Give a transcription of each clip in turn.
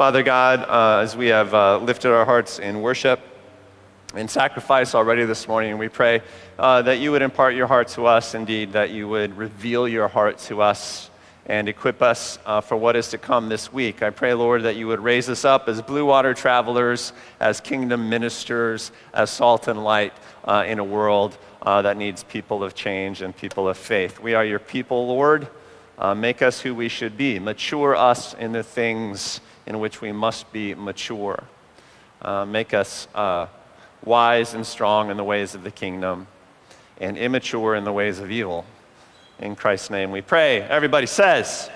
Father God, uh, as we have uh, lifted our hearts in worship and sacrifice already this morning, we pray uh, that you would impart your heart to us, indeed, that you would reveal your heart to us and equip us uh, for what is to come this week. I pray, Lord, that you would raise us up as blue water travelers, as kingdom ministers, as salt and light uh, in a world uh, that needs people of change and people of faith. We are your people, Lord. Make us who we should be. Mature us in the things in which we must be mature. Uh, make us uh, wise and strong in the ways of the kingdom and immature in the ways of evil. In Christ's name we pray. Everybody says.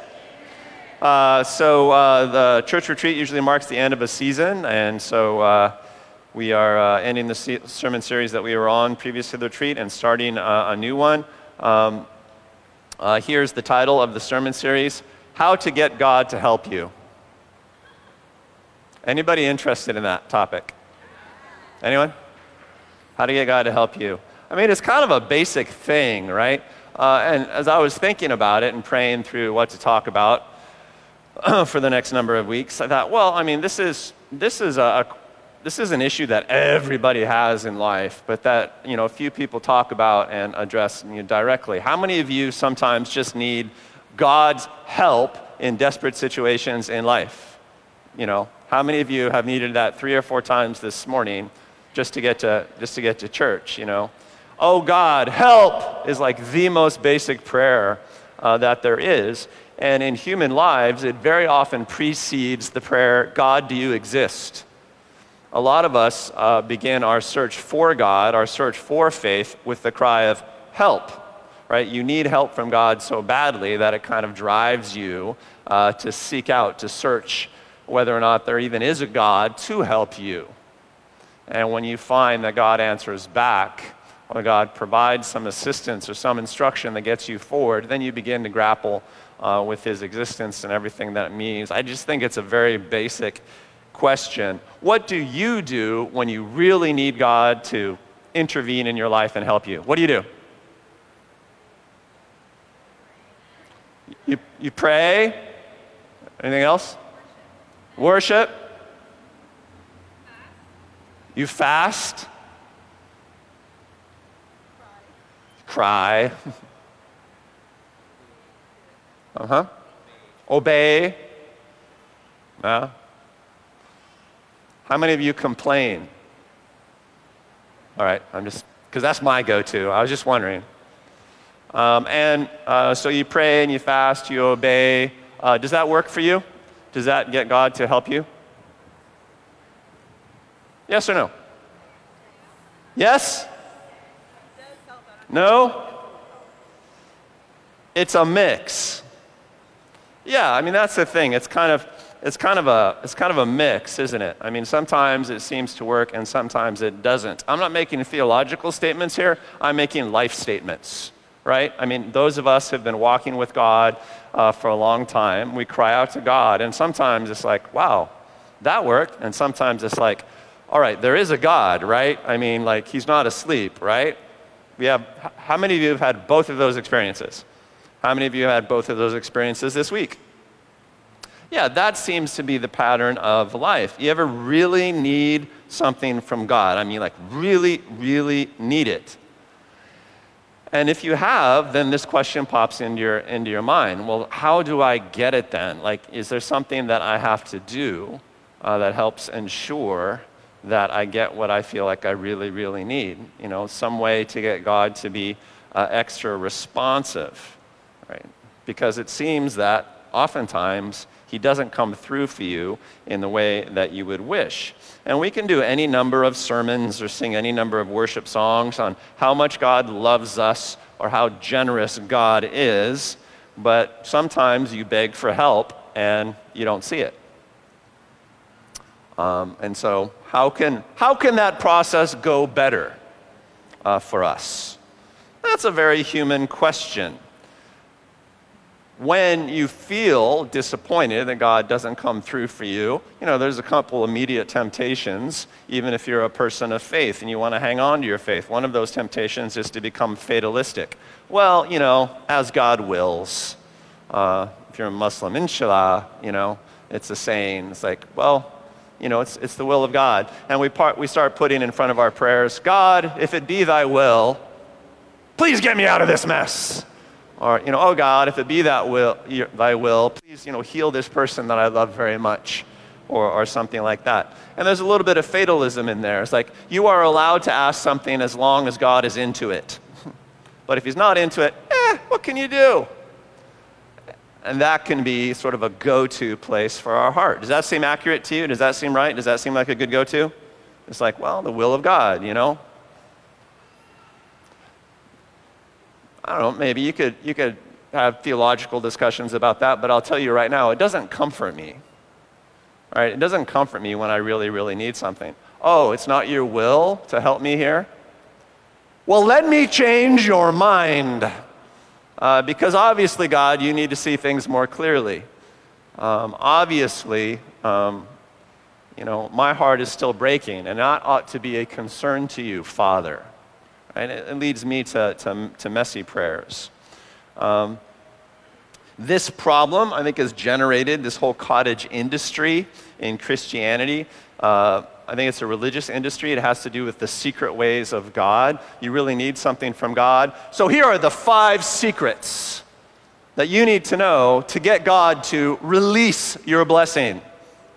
Uh, so uh, the church retreat usually marks the end of a season, and so uh, we are uh, ending the se- sermon series that we were on previous to the retreat and starting a new one. Um, here's the title of the sermon series How to Get God to Help You. Anybody interested in that topic? Anyone? How to get God to help you. I mean, it's kind of a basic thing, right? Uh, and as I was thinking about it and praying through what to talk about for the next number of weeks, I thought, well, I mean, this is, this is, a, this is an issue that everybody has in life, but that you know, a few people talk about and address you know, directly. How many of you sometimes just need God's help in desperate situations in life? You know, how many of you have needed that three or four times this morning just to get to, just to, get to church, you know? Oh God, help is like the most basic prayer uh, that there is. And in human lives, it very often precedes the prayer, God, do you exist? A lot of us uh, begin our search for God, our search for faith, with the cry of help, right? You need help from God so badly that it kind of drives you uh, to seek out, to search whether or not there even is a God to help you. And when you find that God answers back, or God provides some assistance or some instruction that gets you forward, then you begin to grapple uh, with His existence and everything that it means. I just think it's a very basic question. What do you do when you really need God to intervene in your life and help you? What do you do? You, you pray? Anything else? Worship? You fast? Cry. uh huh. Obey. Yeah. How many of you complain? All right, I'm just, because that's my go to. I was just wondering. Um, and uh, so you pray and you fast, you obey. Uh, does that work for you? Does that get God to help you? Yes or no? Yes? No? It's a mix. Yeah, I mean that's the thing. It's kind of it's kind of a it's kind of a mix, isn't it? I mean sometimes it seems to work and sometimes it doesn't. I'm not making theological statements here. I'm making life statements, right? I mean those of us who've been walking with God uh, for a long time, we cry out to God, and sometimes it's like, wow, that worked, and sometimes it's like, all right, there is a God, right? I mean, like, he's not asleep, right? We have, how many of you have had both of those experiences? How many of you have had both of those experiences this week? Yeah, that seems to be the pattern of life. You ever really need something from God? I mean, like, really, really need it. And if you have, then this question pops into your, into your mind. Well, how do I get it then? Like, is there something that I have to do uh, that helps ensure that I get what I feel like I really, really need? You know, some way to get God to be uh, extra responsive, right? Because it seems that oftentimes he doesn't come through for you in the way that you would wish. And we can do any number of sermons or sing any number of worship songs on how much God loves us or how generous God is, but sometimes you beg for help and you don't see it. Um, and so, how can, how can that process go better uh, for us? That's a very human question when you feel disappointed that God doesn't come through for you, you know, there's a couple immediate temptations, even if you're a person of faith and you want to hang on to your faith. One of those temptations is to become fatalistic. Well, you know, as God wills. Uh, if you're a Muslim, inshallah, you know, It's a saying. It's like, well, you know, it's, it's the will of God. And we, part, we start putting in front of our prayers, God, if it be thy will, please get me out of this mess. Or, you know, oh God, if it be that will, thy will, please, you know, heal this person that I love very much. Or, or something like that. And there's a little bit of fatalism in there. It's like, you are allowed to ask something as long as God is into it. but if he's not into it, eh, what can you do? And that can be sort of a go to place for our heart. Does that seem accurate to you? Does that seem right? Does that seem like a good go to? It's like, well, the will of God, you know? I don't know, maybe you could, you could have theological discussions about that, but I'll tell you right now, it doesn't comfort me. Right? It doesn't comfort me when I really, really need something. Oh, it's not your will to help me here? Well, let me change your mind. Uh, because obviously, God, you need to see things more clearly. Um, obviously, um, you know, my heart is still breaking, and that ought to be a concern to you, Father. And it, leads me to, to, to messy prayers. Um, this problem, I think, has generated this whole cottage industry in Christianity. Uh, I think it's a religious industry. It has to do with the secret ways of God. You really need something from God. So here are the five secrets that you need to know to get God to release your blessing,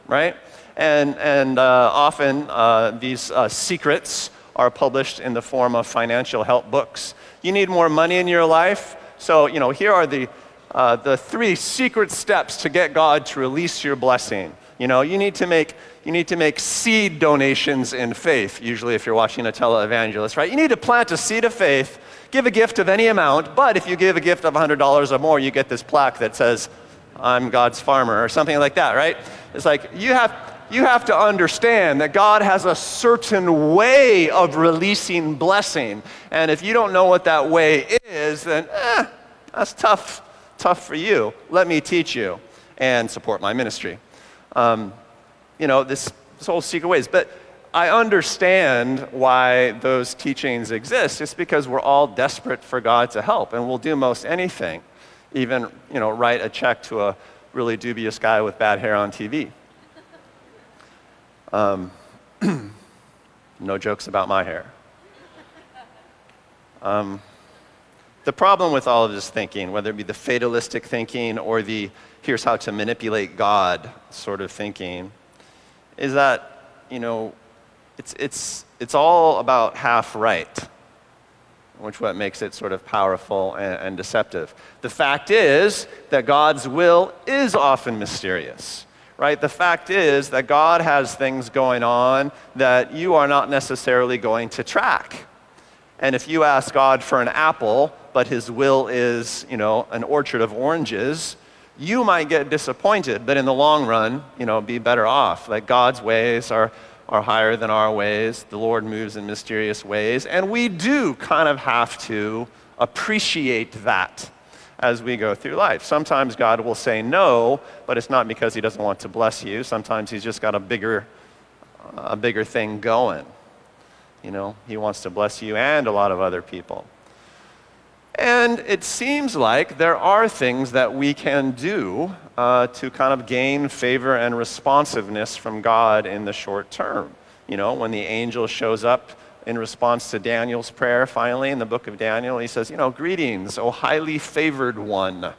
right? And, and uh, often uh, these uh, secrets are published in the form of financial help books. You need more money in your life? So, you know, here are the, uh, the three secret steps to get God to release your blessing. You know, you need to make you need to make seed donations in faith, usually if you're watching a televangelist, right? You need to plant a seed of faith, give a gift of any amount, but if you give a gift of $100 or more, you get this plaque that says, I'm God's farmer, or something like that, right? It's like you have, you have to understand that God has a certain way of releasing blessing. And if you don't know what that way is, then eh, that's tough, tough for you. Let me teach you and support my ministry. Um, you know, this, this whole secret ways. But I understand why those teachings exist. It's because we're all desperate for God to help, and we'll do most anything, even, you know, write a check to a really dubious guy with bad hair on TV. Um, no jokes about my hair. Um, the problem with all of this thinking, whether it be the fatalistic thinking or the here's how to manipulate God sort of thinking, is that, you know, it's, it's, it's all about half right, which what makes it sort of powerful and, and deceptive. The fact is that God's will is often mysterious right? The fact is that God has things going on that you are not necessarily going to track. And if you ask God for an apple, but his will is, you know, an orchard of oranges, you might get disappointed, but in the long run, you know, be better off. Like God's ways are, are higher than our ways. The Lord moves in mysterious ways. And we do kind of have to appreciate that as we go through life. Sometimes God will say no, but it's not because he doesn't want to bless you. Sometimes he's just got a bigger, a bigger thing going. You know, he wants to bless you and a lot of other people. And it seems like there are things that we can do uh, to kind of gain favor and responsiveness from God in the short term. You know, when the angel shows up in response to Daniel's prayer finally in the book of Daniel, he says, You know, greetings, O highly favored one.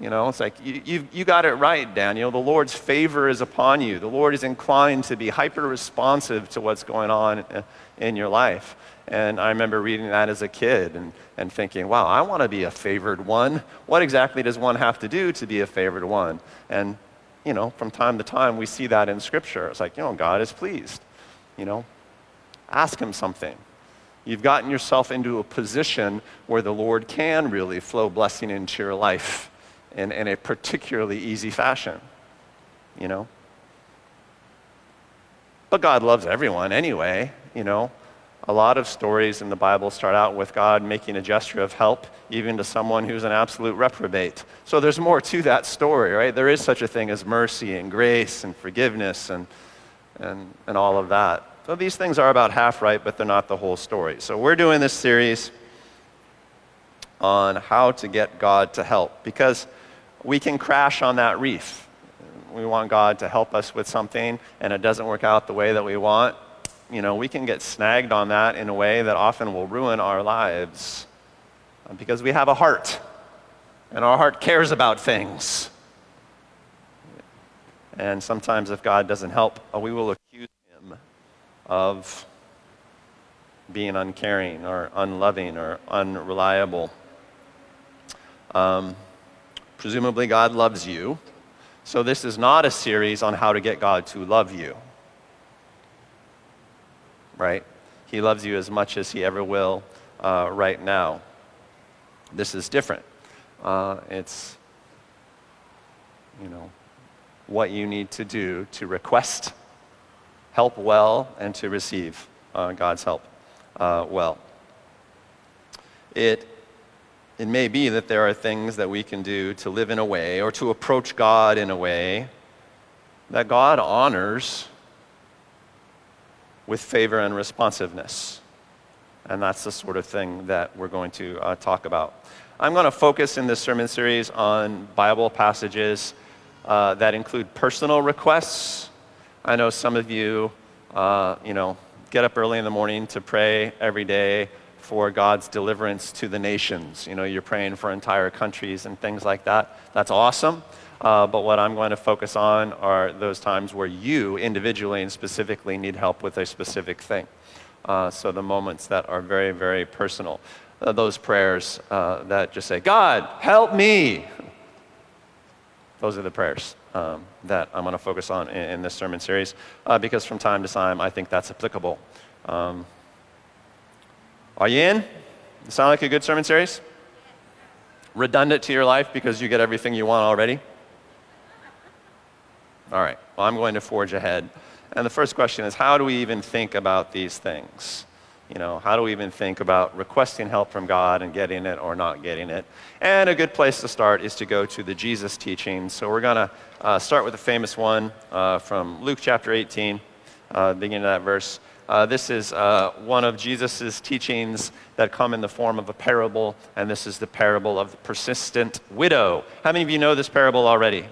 You know, it's like, you, you, you got it right, Daniel. The Lord's favor is upon you. The Lord is inclined to be hyper responsive to what's going on uh, in your life. And I remember reading that as a kid and, and thinking, wow, I want to be a favored one. What exactly does one have to do to be a favored one? And, you know, from time to time, we see that in Scripture. It's like, you know, God is pleased. You know, ask Him something. You've gotten yourself into a position where the Lord can really flow blessing into your life in, in a particularly easy fashion, you know? But God loves everyone anyway, you know? A lot of stories in the Bible start out with God making a gesture of help, even to someone who's an absolute reprobate. So there's more to that story, right? There is such a thing as mercy and grace and forgiveness and, and, and all of that. So these things are about half right, but they're not the whole story. So we're doing this series on how to get God to help because we can crash on that reef. we want God to help us with something and it doesn't work out the way that we want, you know, we can get snagged on that in a way that often will ruin our lives uh, because we have a heart and our heart cares about things. And sometimes, if God doesn't help, uh, we will Him of being uncaring or unloving or unreliable. Um, presumably, God loves you. So, this is not a series on how to get God to love you. Right? He loves you as much as He ever will uh, right now. This is different. Uh, it's, you know, what you need to do to request help well and to receive uh, God's help uh, well. It, it may be that there are things that we can do to live in a way or to approach God in a way that God honors with favor and responsiveness. And that's the sort of thing that we're going to uh, talk about. I'm going to focus in this sermon series on Bible passages uh, that include personal requests. I know some of you, uh, you know, get up early in the morning to pray every day for God's deliverance to the nations. You know, you're praying for entire countries and things like that. That's awesome. Uh, but what I'm going to focus on are those times where you individually and specifically need help with a specific thing. Uh, so the moments that are very, very personal. Uh, those prayers uh, that just say, God, help me. Those are the prayers um, that I'm going to focus on in, in this sermon series uh, because from time to time I think that's applicable. Um, are you in? Sound like a good sermon series? Redundant to your life because you get everything you want already? All right, well, I'm going to forge ahead. And the first question is how do we even think about these things? You know, how do we even think about requesting help from God and getting it or not getting it? And a good place to start is to go to the Jesus teaching. So we're going to uh, start with a famous one uh, from Luke chapter 18, uh, beginning of that verse. Uh, this is uh, one of Jesus' teachings that come in the form of a parable, and this is the parable of the persistent widow. How many of you know this parable already?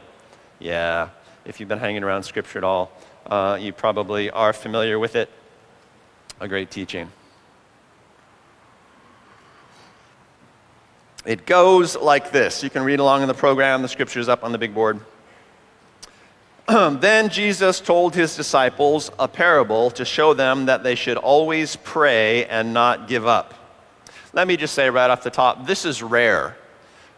Yeah, if you've been hanging around Scripture at all, uh, you probably are familiar with it. A great teaching. It goes like this. You can read along in the program, the scripture's up on the big board. then Jesus told his disciples a parable to show them that they should always pray and not give up. Let me just say right off the top this is rare.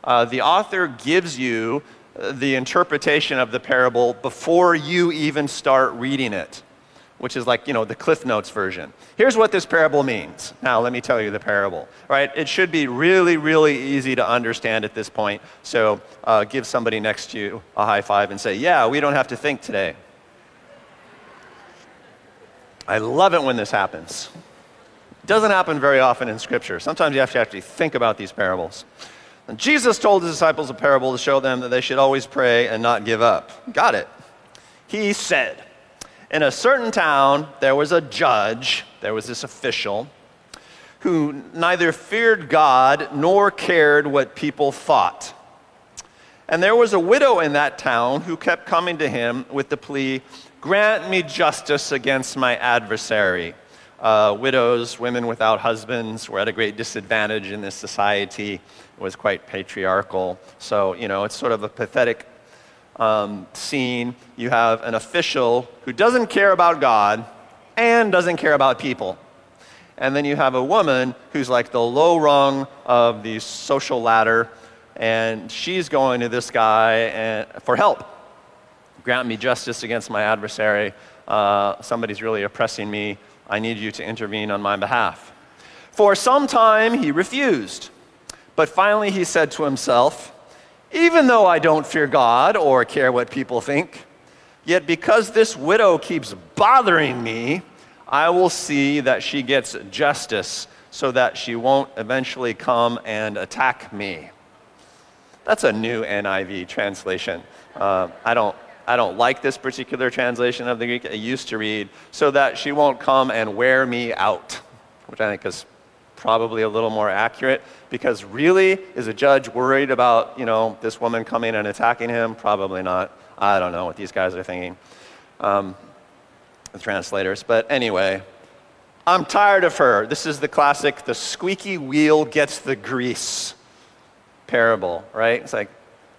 Uh, the author gives you uh, the interpretation of the parable before you even start reading it which is like, you know, the Cliff Notes version. Here's what this parable means. Now, let me tell you the parable, right? It should be really, really easy to understand at this point. So uh, give somebody next to you a high five and say, yeah, we don't have to think today. I love it when this happens. It doesn't happen very often in Scripture. Sometimes you have to actually think about these parables. And Jesus told his disciples a parable to show them that they should always pray and not give up. Got it. He said, in a certain town, there was a judge, there was this official, who neither feared God nor cared what people thought. And there was a widow in that town who kept coming to him with the plea, Grant me justice against my adversary. Uh, widows, women without husbands, were at a great disadvantage in this society. It was quite patriarchal. So, you know, it's sort of a pathetic um, scene, you have an official who doesn't care about God and doesn't care about people. And then you have a woman who's like the low rung of the social ladder, and she's going to this guy and, for help. Grant me justice against my adversary. Uh, somebody's really oppressing me. I need you to intervene on my behalf. For some time, he refused. But finally, he said to himself, even though I don't fear God or care what people think, yet because this widow keeps bothering me, I will see that she gets justice so that she won't eventually come and attack me. That's a new NIV translation. Uh, I, don't, I don't like this particular translation of the Greek. It used to read, so that she won't come and wear me out, which I think is probably a little more accurate because really is a judge worried about you know this woman coming and attacking him probably not I don't know what these guys are thinking, um, the translators. But anyway, I'm tired of her. This is the classic the squeaky wheel gets the grease parable, right? It's like,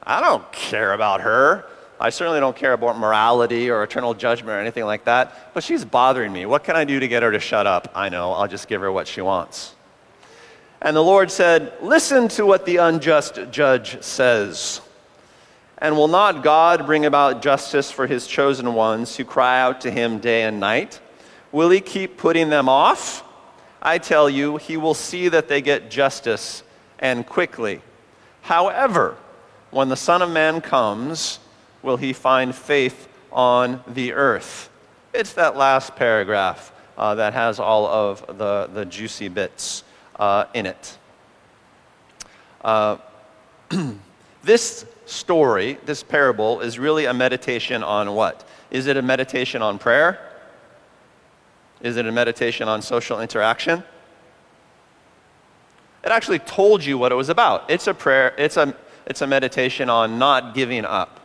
I don't care about her. I certainly don't care about morality or eternal judgment or anything like that, but she's bothering me. What can I do to get her to shut up? I know, I'll just give her what she wants. And the Lord said, Listen to what the unjust judge says. And will not God bring about justice for his chosen ones who cry out to him day and night? Will he keep putting them off? I tell you, he will see that they get justice and quickly. However, when the Son of Man comes, will he find faith on the earth? It's that last paragraph uh, that has all of the, the juicy bits uh, in it. Uh, this story, this parable, is really a meditation on what? Is it a meditation on prayer? Is it a meditation on social interaction? It actually told you what it was about. It's a prayer, it's a, it's a meditation on not giving up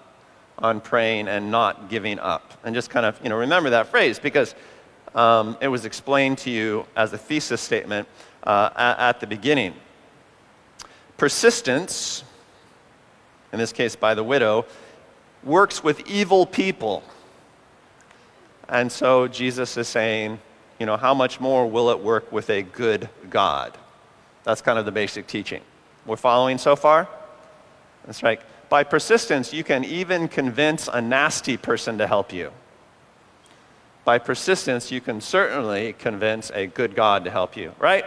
on praying and not giving up. And just kind of, you know, remember that phrase because um, it was explained to you as a thesis statement uh, at, the beginning. Persistence, in this case by the widow, works with evil people. And so Jesus is saying, you know, how much more will it work with a good God? That's kind of the basic teaching. We're following so far? That's right. By persistence, you can even convince a nasty person to help you. By persistence, you can certainly convince a good God to help you, right?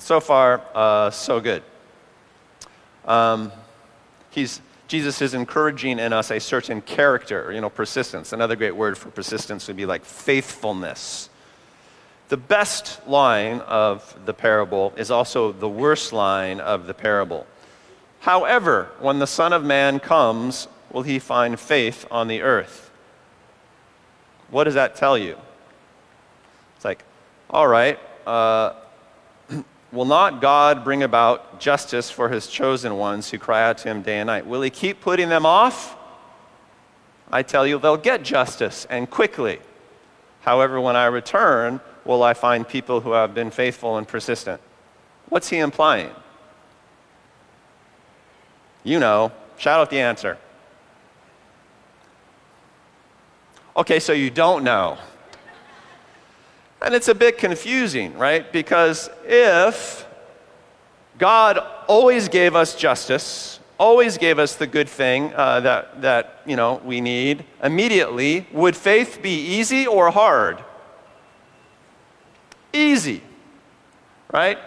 So far, uh, so good. Um, he's, Jesus is encouraging in us a certain character, you know, persistence. Another great word for persistence would be like faithfulness. The best line of the parable is also the worst line of the parable. However, when the Son of Man comes, will he find faith on the earth? What does that tell you? It's like, all right, uh, will not God bring about justice for his chosen ones who cry out to him day and night? Will he keep putting them off? I tell you, they'll get justice and quickly. However, when I return, will I find people who have been faithful and persistent? What's he implying? You know. Shout out the answer. Okay, so you don't know. And it's a bit confusing, right? Because if God always gave us justice, always gave us the good thing uh, that, that you know, we need immediately, would faith be easy or hard? Easy, right?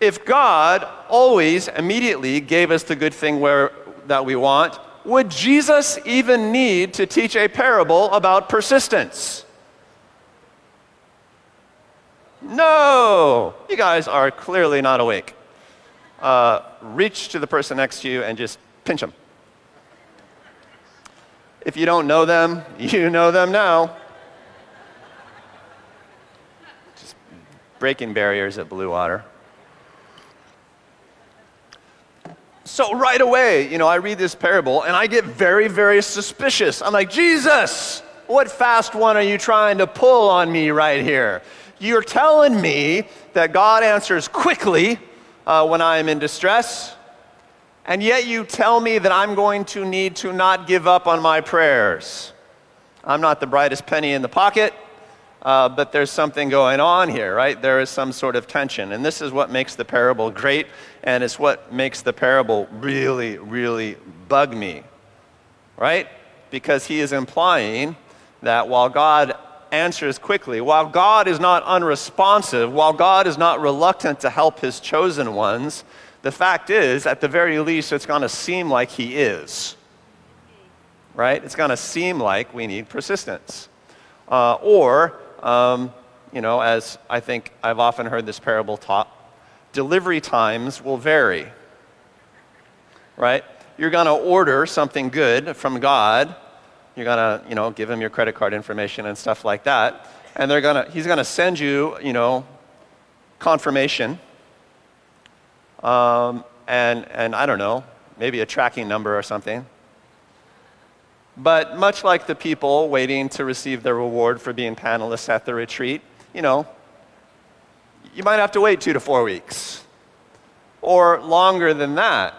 If God always immediately gave us the good thing where, that we want, would Jesus even need to teach a parable about persistence? No! You guys are clearly not awake. Uh, reach to the person next to you and just pinch them. If you don't know them, you know them now. Just breaking barriers at Blue Water. So right away, you know, I read this parable and I get very, very suspicious. I'm like, Jesus, what fast one are you trying to pull on me right here? You're telling me that God answers quickly uh, when I am in distress, and yet you tell me that I'm going to need to not give up on my prayers. I'm not the brightest penny in the pocket. Uh, but there's something going on here, right? There is some sort of tension. And this is what makes the parable great, and it's what makes the parable really, really bug me, right? Because he is implying that while God answers quickly, while God is not unresponsive, while God is not reluctant to help his chosen ones, the fact is, at the very least, it's going to seem like he is. Right? It's going to seem like we need persistence. Uh, or um, you know, as I think I've often heard this parable taught, delivery times will vary. Right? You're going to order something good from God. You're to, you know, give him your credit card information and stuff like that. And they're to, he's going to send you, you know, confirmation. Um, and, and I don't know, maybe a tracking number or something. But much like the people waiting to receive their reward for being panelists at the retreat, you know, you might have to wait two to four weeks or longer than that.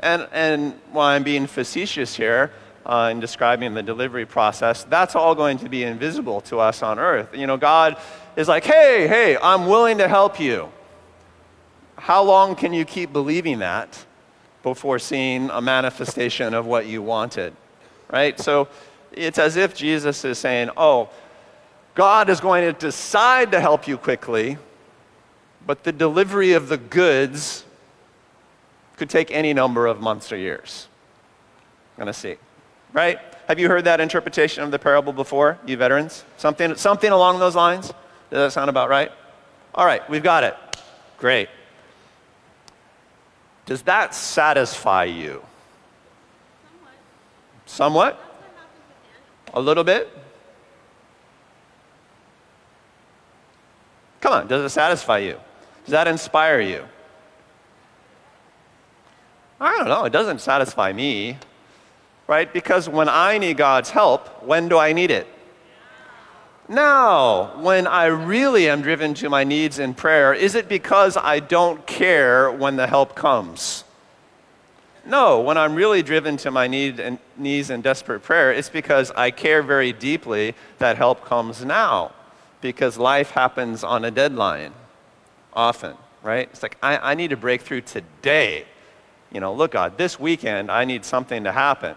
And, and while I'm being facetious here uh, in describing the delivery process, that's all going to be invisible to us on earth. You know, God is like, hey, hey, I'm willing to help you. How long can you keep believing that before seeing a manifestation of what you wanted? Right? So it's as if Jesus is saying, oh, God is going to decide to help you quickly, but the delivery of the goods could take any number of months or years. I'm going to see. Right? Have you heard that interpretation of the parable before, you veterans? Something, something along those lines? Does that sound about right? All right, we've got it. Great. Does that satisfy you? Somewhat. Somewhat? A little bit? Come on, does it satisfy you? Does that inspire you? I don't know, it doesn't satisfy me, right? Because when I need God's help, when do I need it? Now, when I really am driven to my needs in prayer, is it because I don't care when the help comes? No, when I'm really driven to my need and knees in desperate prayer, it's because I care very deeply that help comes now. Because life happens on a deadline often, right? It's like, I, I need a breakthrough today. You know, look, God, this weekend I need something to happen.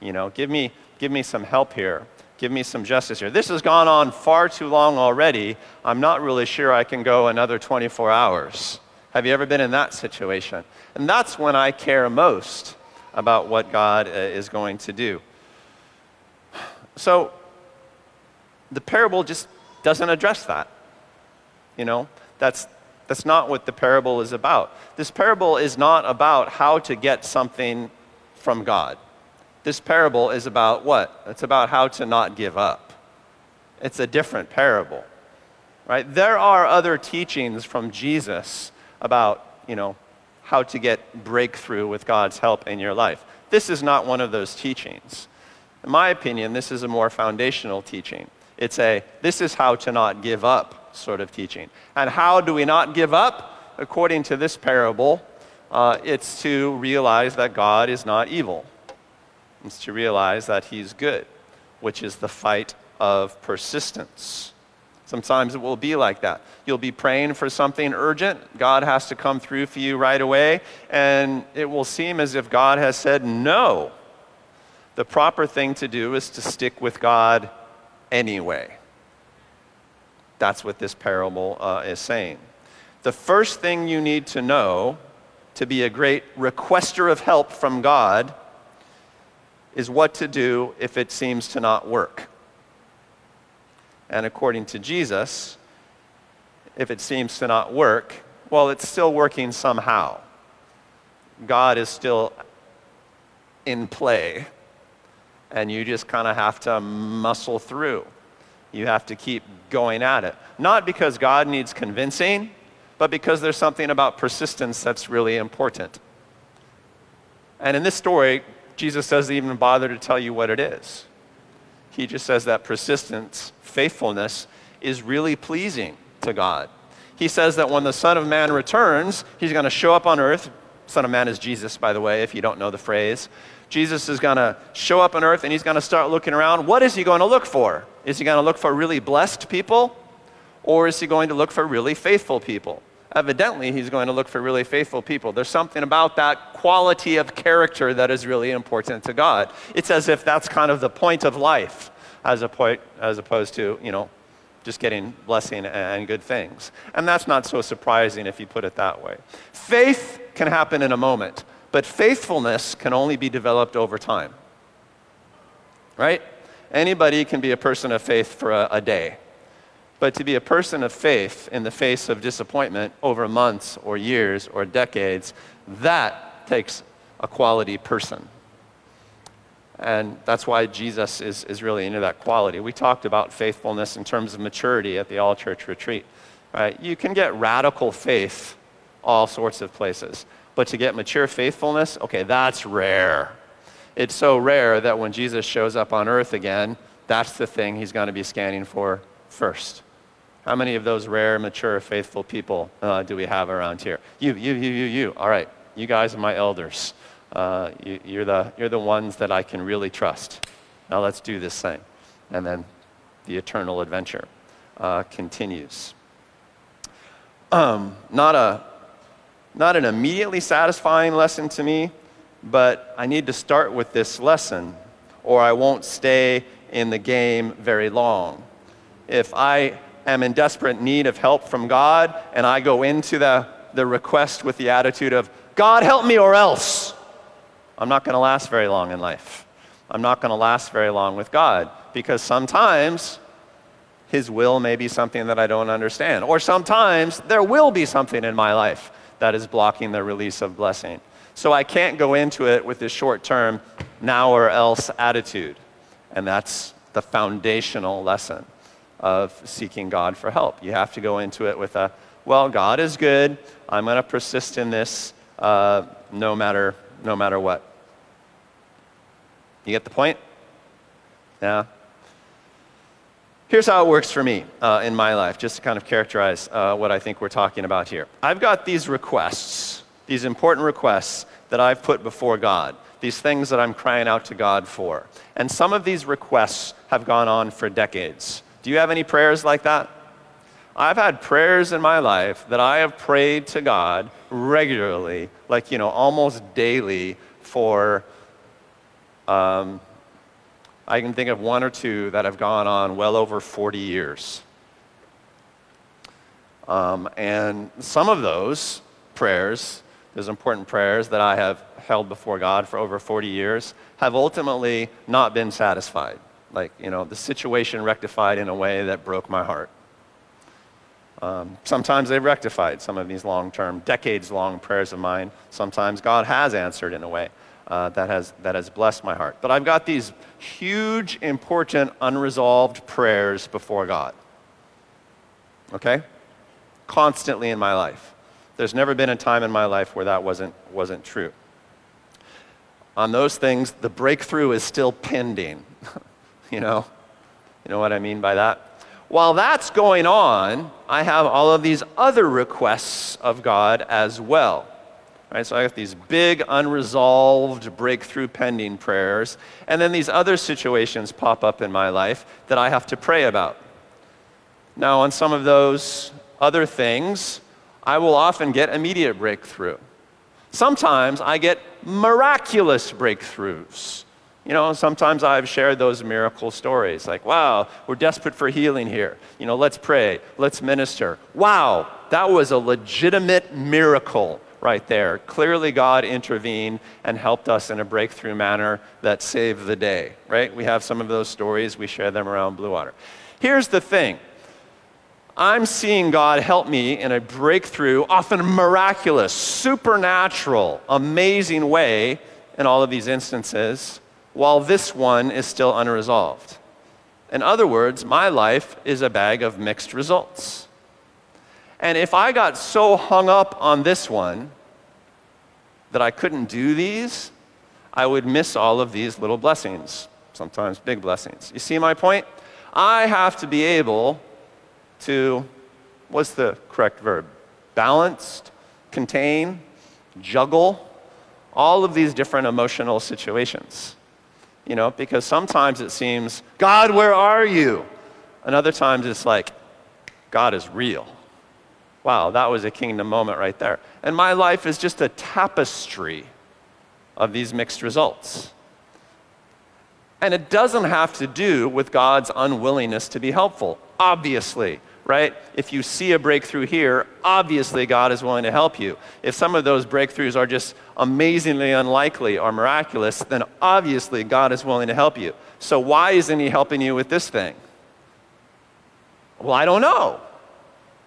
You know, give me, give me some help here. Give me some justice here. This has gone on far too long already. I'm not really sure I can go another 24 hours. Have you ever been in that situation? And that's when I care most about what God uh, is going to do. So the parable just doesn't address that. You know, that's, that's not what the parable is about. This parable is not about how to get something from God. This parable is about what? It's about how to not give up. It's a different parable, right? There are other teachings from Jesus about, you know, how to get breakthrough with God's help in your life. This is not one of those teachings. In my opinion, this is a more foundational teaching. It's a this is how to not give up sort of teaching. And how do we not give up? According to this parable, uh, it's to realize that God is not evil is to realize that He's good, which is the fight of persistence. Sometimes it will be like that. You'll be praying for something urgent. God has to come through for you right away, and it will seem as if God has said no. The proper thing to do is to stick with God anyway. That's what this parable uh, is saying. The first thing you need to know to be a great requester of help from God is what to do if it seems to not work. And according to Jesus, if it seems to not work, well, it's still working somehow. God is still in play, and you just kind of have to muscle through. You have to keep going at it. Not because God needs convincing, but because there's something about persistence that's really important. And in this story, Jesus doesn't even bother to tell you what it is. He just says that persistence, faithfulness, is really pleasing to God. He says that when the Son of Man returns, he's going to show up on earth. Son of Man is Jesus, by the way, if you don't know the phrase. Jesus is going to show up on earth and he's going to start looking around. What is he going to look for? Is he going to look for really blessed people? Or is he going to look for really faithful people? Evidently he's going to look for really faithful people. There's something about that quality of character that is really important to God. It's as if that's kind of the point of life as, a point, as opposed to, you know, just getting blessing and good things. And that's not so surprising if you put it that way. Faith can happen in a moment, but faithfulness can only be developed over time. Right? Anybody can be a person of faith for a, a day but to be a person of faith in the face of disappointment over months or years or decades, that takes a quality person. And that's why Jesus is, is really into that quality. We talked about faithfulness in terms of maturity at the All Church Retreat. Right? You can get radical faith all sorts of places, but to get mature faithfulness, okay, that's rare. it's so rare that when Jesus shows up on earth again, that's the thing he's going to be scanning for first. How many of those rare, mature, faithful people uh, do we have around here? You, you, you, you, you. All right, you guys are my elders. Uh, you, you're, the, you're the ones that I can really trust. Now let's do this thing. And then the eternal adventure uh, continues. Um, not, a, not an immediately satisfying lesson to me, but I need to start with this lesson or I won't stay in the game very long. If I am in desperate need of help from God and I go into the, the request with the attitude of, God, help me or else, I'm not going to last very long in life. I'm not going to last very long with God because sometimes His will may be something that I don't understand, or sometimes there will be something in my life that is blocking the release of blessing. So I can't go into it with this short term, now or else attitude. And that's the foundational lesson of seeking God for help. You have to go into it with a, well, God is good. I'm going to persist in this uh, no, matter, no matter what. You get the point? Yeah. Here's how it works for me uh, in my life, just to kind of characterize uh, what I think we're talking about here. I've got these requests, these important requests that I've put before God, these things that I'm crying out to God for. And some of these requests have gone on for decades. Do you have any prayers like that? I've had prayers in my life that I have prayed to God regularly, like, you know, almost daily for um, I can think of one or two that have gone on well over 40 years. Um, and some of those prayers, those important prayers that I have held before God for over 40 years, have ultimately not been satisfied. Like, you know, the situation rectified in a way that broke my heart. Um, sometimes they've rectified some of these long term, decades long prayers of mine. Sometimes God has answered in a way uh, that, has, that has blessed my heart. But I've got these huge, important, unresolved prayers before God. Okay? Constantly in my life. There's never been a time in my life where that wasn't, wasn't true. On those things, the breakthrough is still pending. you know? You know what I mean by that? While that's going on, I have all of these other requests of God as well. Right, so I have these big unresolved breakthrough pending prayers, and then these other situations pop up in my life that I have to pray about. Now, on some of those other things, I will often get immediate breakthrough. Sometimes I get miraculous breakthroughs. You know, sometimes I've shared those miracle stories like, wow, we're desperate for healing here. You know, let's pray, let's minister. Wow, that was a legitimate miracle right there. Clearly, God intervened and helped us in a breakthrough manner that saved the day, right? We have some of those stories, we share them around Blue Water. Here's the thing I'm seeing God help me in a breakthrough, often miraculous, supernatural, amazing way in all of these instances, while this one is still unresolved. In other words, my life is a bag of mixed results. And if I got so hung up on this one that I couldn't do these, I would miss all of these little blessings, sometimes big blessings. You see my point? I have to be able to, what's the correct verb? Balanced, contain, juggle, all of these different emotional situations. You know, because sometimes it seems, God, where are you? And other times it's like, God is real. Wow, that was a kingdom moment right there. And my life is just a tapestry of these mixed results. And it doesn't have to do with God's unwillingness to be helpful, obviously, right? If you see a breakthrough here, obviously God is willing to help you. If some of those breakthroughs are just amazingly unlikely or miraculous, then obviously God is willing to help you. So why isn't He helping you with this thing? Well, I don't know.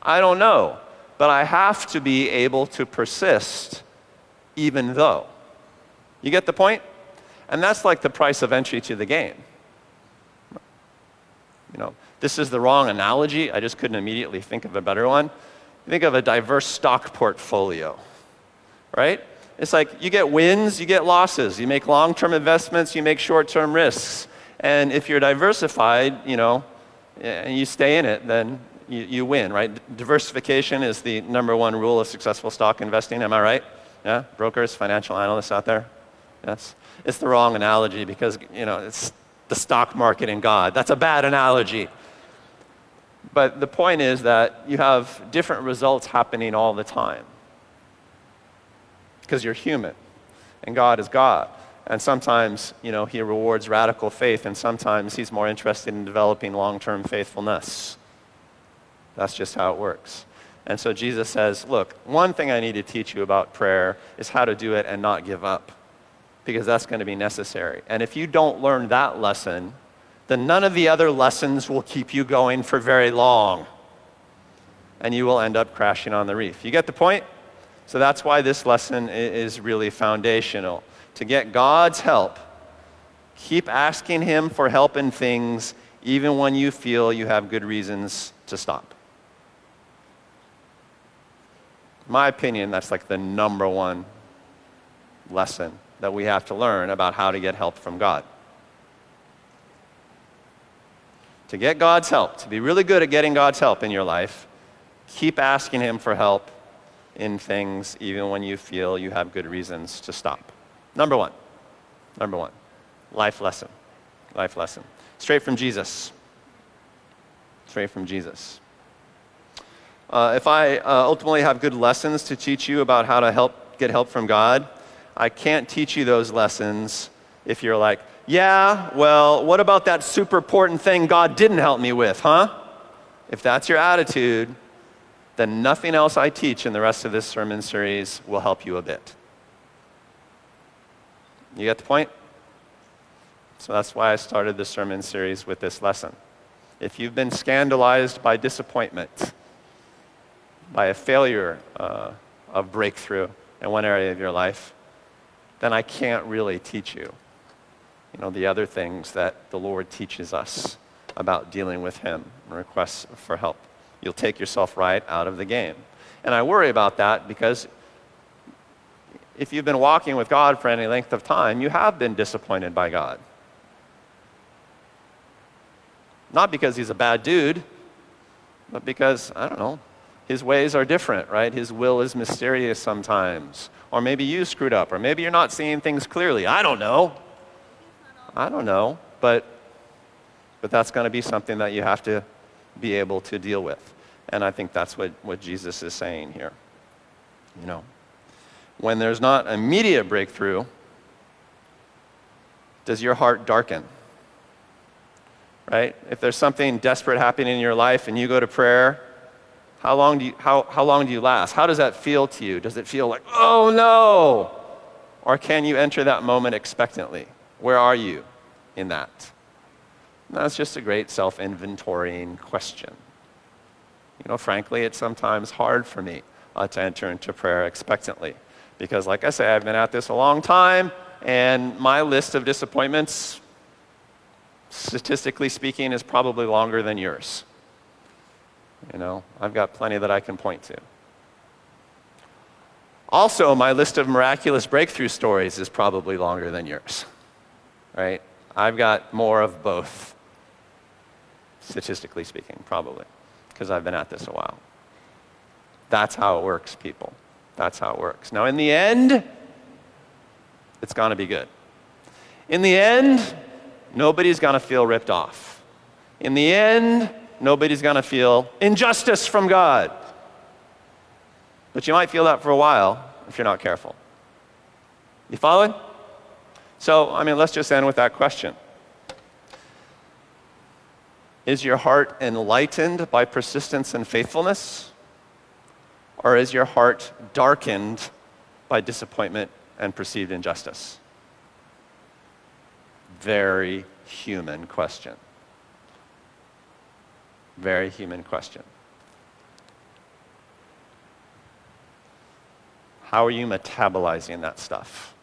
I don't know but I have to be able to persist even though. You get the point? And that's like the price of entry to the game. You know, this is the wrong analogy. I just couldn't immediately think of a better one. Think of a diverse stock portfolio, right? It's like you get wins, you get losses. You make long term investments, you make short term risks. And if you're diversified, you know, and you stay in it, then you, you win, right? Diversification is the number one rule of successful stock investing. Am I right? Yeah? Brokers, financial analysts out there? Yes? It's the wrong analogy because, you know, it's the stock market and God. That's a bad analogy. But the point is that you have different results happening all the time because you're human and God is God. And sometimes, you know, he rewards radical faith and sometimes he's more interested in developing long-term faithfulness. That's just how it works. And so Jesus says, look, one thing I need to teach you about prayer is how to do it and not give up because that's going to be necessary. And if you don't learn that lesson, then none of the other lessons will keep you going for very long. And you will end up crashing on the reef. You get the point? So that's why this lesson is really foundational. To get God's help, keep asking Him for help in things even when you feel you have good reasons to stop. my opinion, that's like the number one lesson that we have to learn about how to get help from God. To get God's help, to be really good at getting God's help in your life, keep asking Him for help in things even when you feel you have good reasons to stop. Number one. Number one. Life lesson. Life lesson. Straight from Jesus. Straight from Jesus. Uh, if I uh, ultimately have good lessons to teach you about how to help get help from God, I can't teach you those lessons if you're like, yeah, well, what about that super important thing God didn't help me with, huh? If that's your attitude, then nothing else I teach in the rest of this sermon series will help you a bit. You get the point? So that's why I started the sermon series with this lesson. If you've been scandalized by disappointment, by a failure uh, of breakthrough in one area of your life, then I can't really teach you, you know, the other things that the Lord teaches us about dealing with Him and requests for help. You'll take yourself right out of the game. And I worry about that because if you've been walking with God for any length of time, you have been disappointed by God. Not because He's a bad dude, but because, I don't know, his ways are different, right? His will is mysterious sometimes. Or maybe you screwed up, or maybe you're not seeing things clearly. I don't know. I don't know, but, but that's going to be something that you have to be able to deal with. And I think that's what, what Jesus is saying here. You know, when there's not immediate breakthrough, does your heart darken? Right? If there's something desperate happening in your life and you go to prayer how long do you, how, how long do you last? How does that feel to you? Does it feel like, oh no? Or can you enter that moment expectantly? Where are you in that? And that's just a great self inventorying question. You know, frankly, it's sometimes hard for me uh, to enter into prayer expectantly. Because, like I say, I've been at this a long time, and my list of disappointments, statistically speaking, is probably longer than yours. You know, I've got plenty that I can point to. Also, my list of miraculous breakthrough stories is probably longer than yours, right? I've got more of both, statistically speaking, probably, because I've been at this a while. That's how it works, people. That's how it works. Now, in the end, it's going to be good. In the end, nobody's going to feel ripped off. In the end, nobody's going to feel injustice from God. But you might feel that for a while if you're not careful. You following? So, I mean, let's just end with that question. Is your heart enlightened by persistence and faithfulness? Or is your heart darkened by disappointment and perceived injustice? Very human question. Very human question. How are you metabolizing that stuff?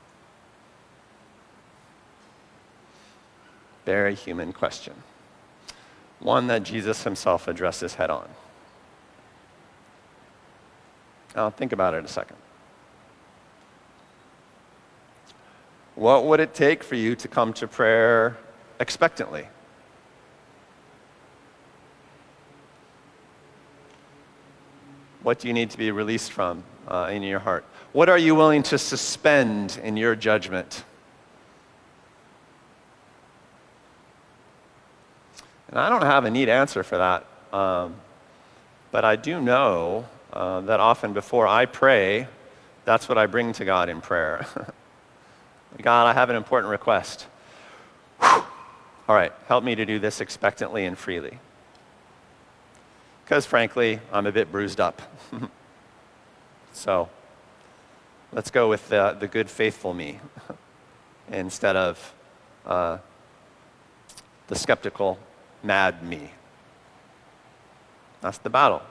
Very human question. One that Jesus himself addresses head on. Now, think about it a second. what would it take for you to come to prayer expectantly? What do you need to be released from uh, in your heart? What are you willing to suspend in your judgment? And I don't have a neat answer for that, um, but I do know uh, that often before I pray, that's what I bring to God in prayer. God, I have an important request. All right, help me to do this expectantly and freely. Because frankly, I'm a bit bruised up. so let's go with the, the good, faithful me instead of uh, the skeptical, mad me. That's the battle.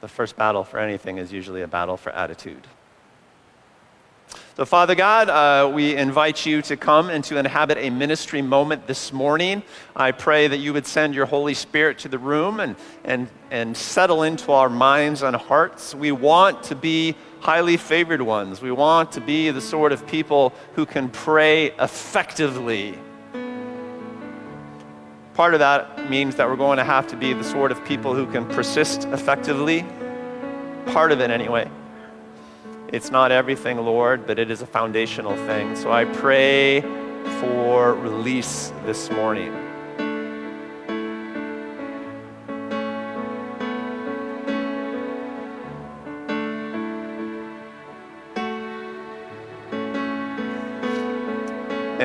The first battle for anything is usually a battle for attitude. So, Father God, uh, we invite you to come and to inhabit a ministry moment this morning. I pray that you would send your Holy Spirit to the room and, and, and settle into our minds and hearts. We want to be highly favored ones. We want to be the sort of people who can pray effectively. Part of that means that we're going to have to be the sort of people who can persist effectively. Part of it, anyway. It's not everything, Lord, but it is a foundational thing. So I pray for release this morning.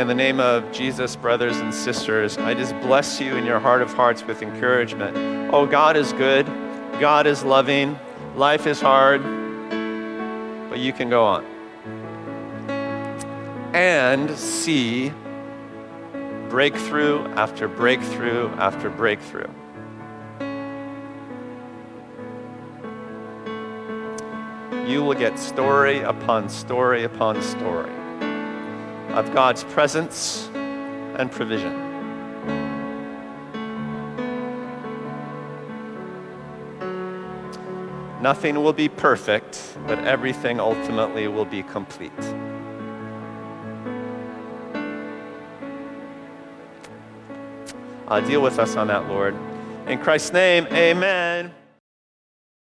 In the name of Jesus, brothers and sisters, I just bless you in your heart of hearts with encouragement. Oh, God is good. God is loving. Life is hard but you can go on. And see breakthrough after breakthrough after breakthrough. You will get story upon story upon story of God's presence and provision. Nothing will be perfect, but everything ultimately will be complete. Uh, deal with us on that, Lord. In Christ's name, amen.